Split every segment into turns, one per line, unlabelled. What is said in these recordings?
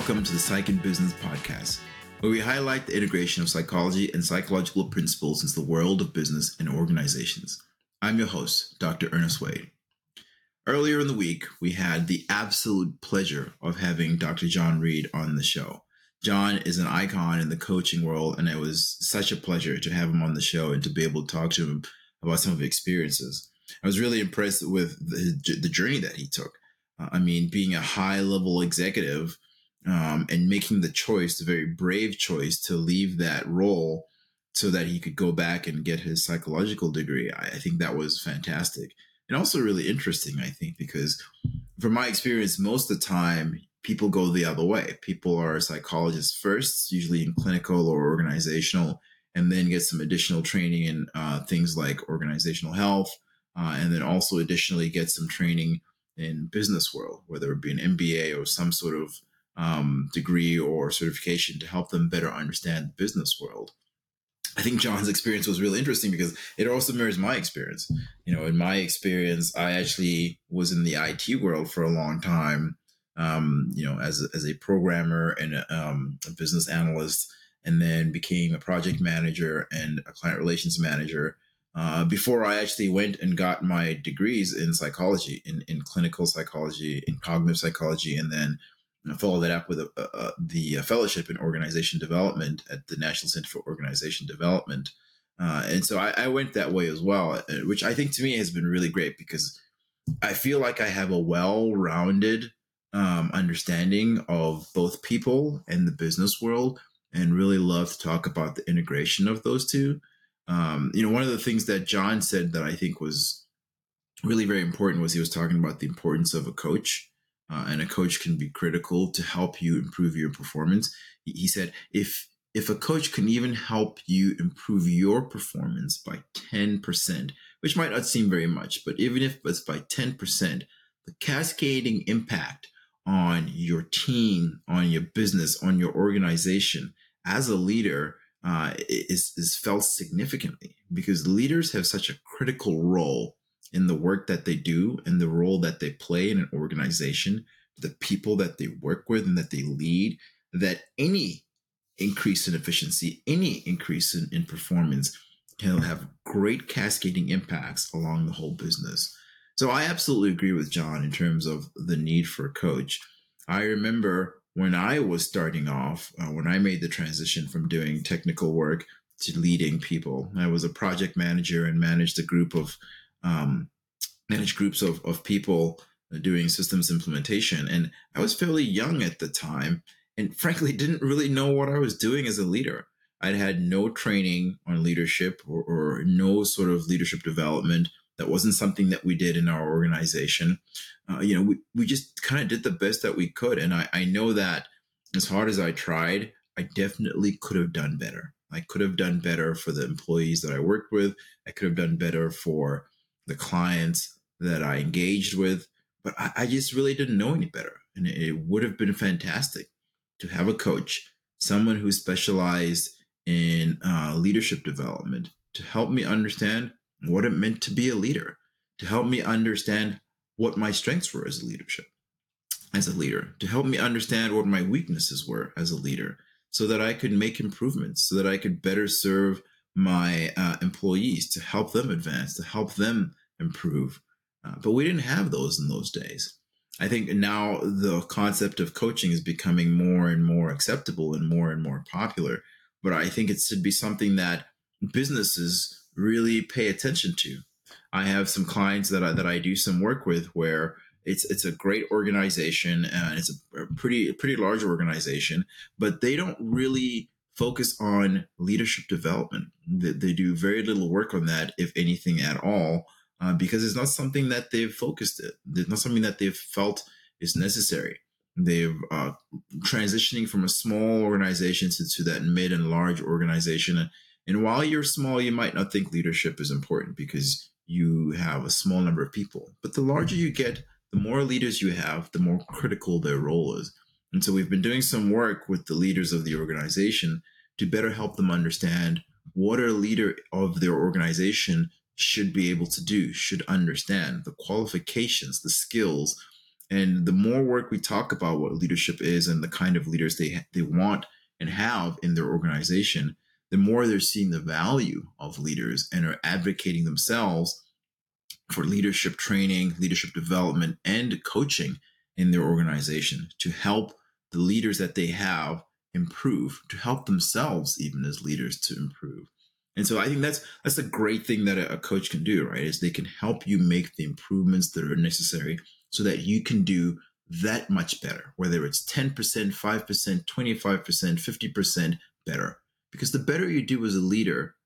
welcome to the Psych and Business podcast, where we highlight the integration of psychology and psychological principles into the world of business and organizations. I'm your host, Dr. Ernest Wayde. Earlier in the week, we had the absolute pleasure of having Dr. John Reed on the show. John is an icon in the coaching world, and it was such a pleasure to have him on the show and to be able to talk to him about some of his experiences. I was really impressed with the, the journey that he took. Uh, I mean, being a high level executive um, and making the choice, the very brave choice to leave that role so that he could go back and get his psychological degree. I, I think that was fantastic and also really interesting, I think, because from my experience, most of the time, people go the other way. People are psychologists first, usually in clinical or organizational, and then get some additional training in uh, things like organizational health, uh, and then also additionally get some training in business world, whether it be an MBA or some sort of um, degree or certification to help them better understand the business world. I think John's experience was really interesting because it also mirrors my experience. You know, in my experience, I actually was in the IT world for a long time. Um, you know, as a, as a programmer and a, um, a business analyst, and then became a project manager and a client relations manager. Uh, before I actually went and got my degrees in psychology, in, in clinical psychology, in cognitive psychology, and then follow that up with a, a, the fellowship in organization development at the National Center for Organization Development. Uh, and so I, I, went that way as well, uh, which I think to me has been really great because I feel like I have a well rounded um, understanding of both people and the business world and really love to talk about the integration of those two. Um, you know, one of the things that John said that I think was really very important was he was talking about the importance of a coach uh, and a coach can be critical to help you improve your performance. He said, if if a coach can even help you improve your performance by 10%, which might not seem very much, but even if it's by 10%, the cascading impact on your team, on your business, on your organization as a leader uh, is, is felt significantly because leaders have such a critical role in the work that they do and the role that they play in an organization, the people that they work with and that they lead, that any increase in efficiency, any increase in, in performance can have great cascading impacts along the whole business. So I absolutely agree with John in terms of the need for a coach. I remember when I was starting off, uh, when I made the transition from doing technical work to leading people, I was a project manager and managed a group of um, manage groups of, of people doing systems implementation. And I was fairly young at the time and frankly didn't really know what I was doing as a leader. I'd had no training on leadership or, or no sort of leadership development. That wasn't something that we did in our organization. Uh, you know, we, we just kind of did the best that we could. And I, I know that as hard as I tried, I definitely could have done better. I could have done better for the employees that I worked with. I could have done better for the clients that I engaged with, but I, I just really didn't know any better. And it, it would have been fantastic to have a coach, someone who specialized in uh, leadership development to help me understand what it meant to be a leader, to help me understand what my strengths were as a leadership, as a leader, to help me understand what my weaknesses were as a leader, so that I could make improvements, so that I could better serve my uh, employees, to help them advance, to help them improve. Uh, but we didn't have those in those days. I think now the concept of coaching is becoming more and more acceptable and more and more popular. But I think it should be something that businesses really pay attention to. I have some clients that I, that I do some work with where it's it's a great organization and it's a pretty pretty large organization, but they don't really focus on leadership development. They, they do very little work on that, if anything at all uh, because it's not something that they've focused it. It's not something that they've felt is necessary. They've uh, transitioning from a small organization to, to that mid and large organization. And while you're small, you might not think leadership is important because you have a small number of people. But the larger you get, the more leaders you have, the more critical their role is. And so we've been doing some work with the leaders of the organization to better help them understand what a leader of their organization should be able to do, should understand the qualifications, the skills, And the more work we talk about what leadership is and the kind of leaders they they want and have in their organization, the more they're seeing the value of leaders and are advocating themselves for leadership training, leadership development, and coaching in their organization to help the leaders that they have improve, to help themselves even as leaders to improve. And so I think that's that's a great thing that a, coach can do, right? Is they can help you make the improvements that are necessary so that you can do that much better, whether it's 10%, 5%, 25%, 50% better. Because the better you do as a leader,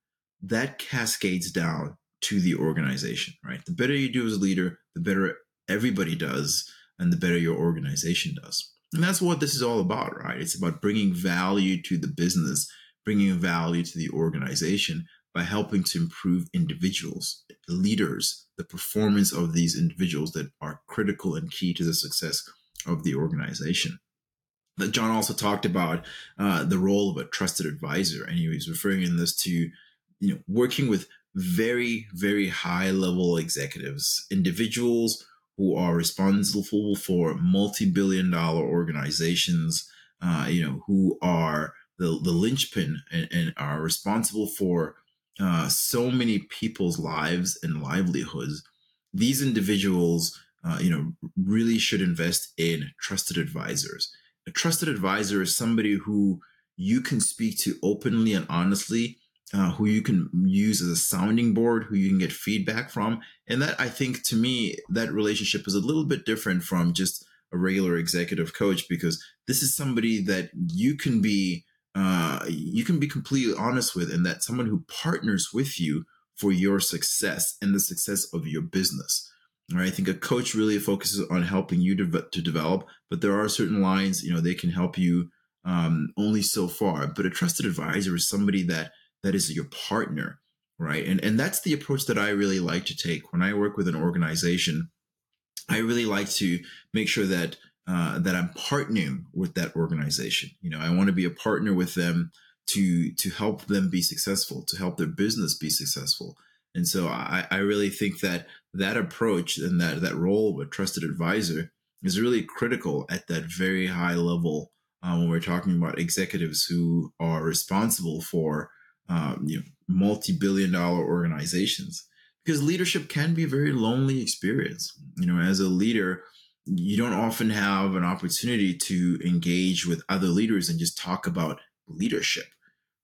that cascades down to the organization, right? The better you do as a leader, the better everybody does, and the better your organization does. And that's what this is all about, right? It's about bringing value to the business, bringing value to the organization by helping to improve individuals, leaders, the performance of these individuals that are critical and key to the success of the organization. That John also talked about uh, the role of a trusted advisor, and he was referring in this to, you know, working with very, very high level executives, individuals who are responsible for multi-billion dollar organizations, uh, you know, who are the, the linchpin and, and are responsible for uh, so many people's lives and livelihoods. These individuals, uh, you know, really should invest in trusted advisors. A trusted advisor is somebody who you can speak to openly and honestly uh, who you can use as a sounding board, who you can get feedback from. And that, I think, to me, that relationship is a little bit different from just a regular executive coach because this is somebody that you can be uh, you can be completely honest with and that someone who partners with you for your success and the success of your business. Right? I think a coach really focuses on helping you to, to develop but there are certain lines you know they can help you um, only so far. But a trusted advisor is somebody that that is your partner, right? And and that's the approach that I really like to take when I work with an organization. I really like to make sure that uh, that I'm partnering with that organization. You know, I want to be a partner with them to to help them be successful, to help their business be successful. And so I, I really think that that approach and that that role of a trusted advisor is really critical at that very high level uh, when we're talking about executives who are responsible for um, you know, multi-billion dollar organizations. Because leadership can be a very lonely experience. You know as a leader you don't often have an opportunity to engage with other leaders and just talk about leadership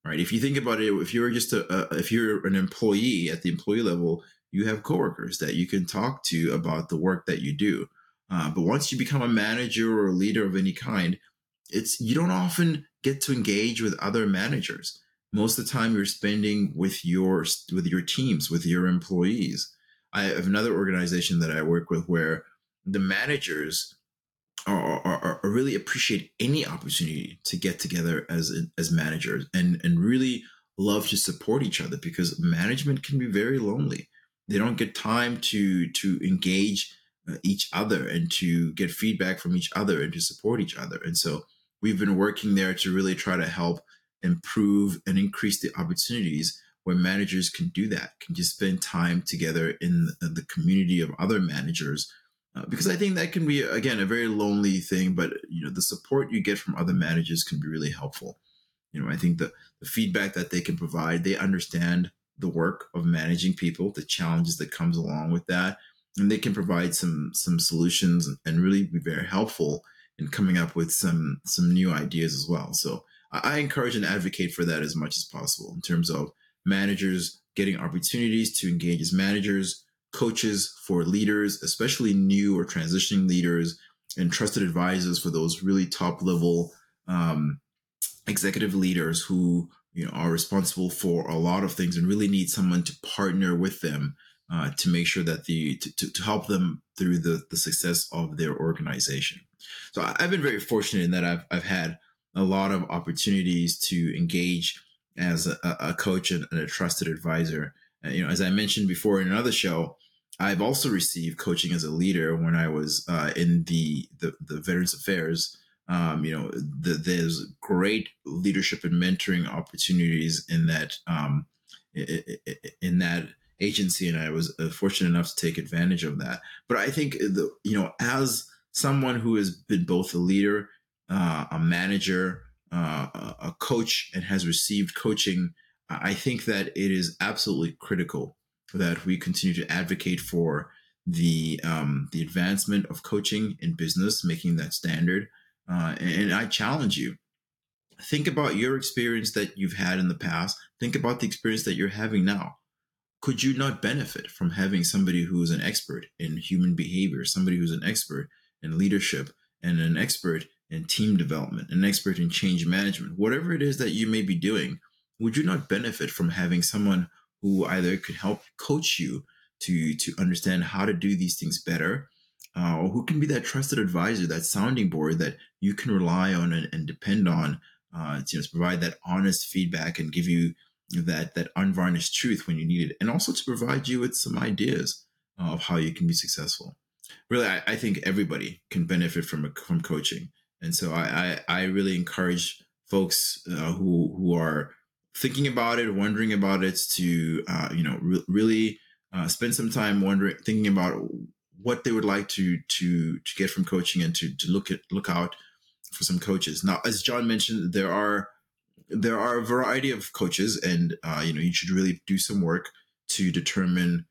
right? If you think about it if you're just a, a if you're an employee at the employee level you have coworkers that you can talk to about the work that you do. Uh, but once you become a manager or a leader of any kind it's you don't often get to engage with other managers most of the time you're spending with your with your teams with your employees. I have another organization that i work with where the managers are, are, are really appreciate any opportunity to get together as as managers and and really love to support each other because management can be very lonely. They don't get time to to engage uh, each other and to get feedback from each other and to support each other. And so we've been working there to really try to help improve and increase the opportunities where managers can do that, can just spend time together in the community of other managers. Uh, because I think that can be, again, a very lonely thing, but you know, the support you get from other managers can be really helpful. You know, I think the, the feedback that they can provide, they understand the work of managing people, the challenges that comes along with that, and they can provide some some solutions and really be very helpful in coming up with some some new ideas as well. So I encourage and advocate for that as much as possible in terms of managers getting opportunities to engage as managers, coaches for leaders, especially new or transitioning leaders, and trusted advisors for those really top level um, executive leaders who you know are responsible for a lot of things and really need someone to partner with them uh, to make sure that the to, to, to help them through the the success of their organization. So I've been very fortunate in that I've I've had a lot of opportunities to engage as a, a coach and, a trusted advisor. And, you know, as I mentioned before in another show, I've also received coaching as a leader when I was uh, in the, the, the Veterans Affairs. Um, you know, the, there's great leadership and mentoring opportunities in that um, in that agency, and I was uh, fortunate enough to take advantage of that. But I think the you know as someone who has been both a leader, uh, a manager, uh, a coach, and has received coaching, I think that it is absolutely critical that we continue to advocate for the um, the advancement of coaching in business, making that standard. Uh, and I challenge you think about your experience that you've had in the past. Think about the experience that you're having now. Could you not benefit from having somebody who is an expert in human behavior, somebody who's an expert in leadership, and an expert in team development, an expert in change management, whatever it is that you may be doing? Would you not benefit from having someone who either could help coach you to to understand how to do these things better, uh, or who can be that trusted advisor, that sounding board that you can rely on and, and depend on uh, to, provide that honest feedback and give you that that unvarnished truth when you need it, and also to provide you with some ideas of how you can be successful. Really, I, I think everybody can benefit from from coaching, and so I I, I really encourage folks uh, who who are thinking about it, wondering about it, to uh, you know re- really uh, spend some time wondering, thinking about what they would like to to to get from coaching and to to look at look out for some coaches. Now, as John mentioned, there are there are a variety of coaches, and uh, you know you should really do some work to determine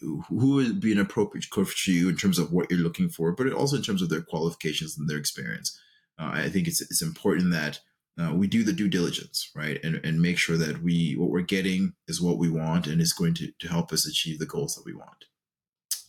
who would be an appropriate coach for you in terms of what you're looking for, but also in terms of their qualifications and their experience. Uh, I think it's it's important that uh, we do the due diligence, right, and and make sure that we what we're getting is what we want and is going to to help us achieve the goals that we want.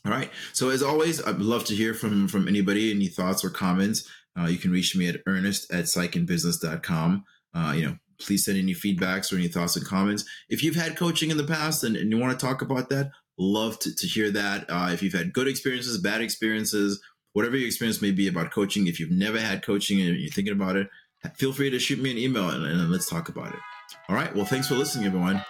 All right. So as always, I'd love to hear from from anybody, any thoughts or comments. Uh, you can reach me at ernest at psychandbusiness.com. Uh, you know, please send any feedbacks or any thoughts and comments. If you've had coaching in the past and, and you want to talk about that, love to, to hear that. Uh, if you've had good experiences, bad experiences, whatever your experience may be about coaching, if you've never had coaching and you're thinking about it, feel free to shoot me an email and, and let's talk about it. All right. Well, thanks for listening, everyone.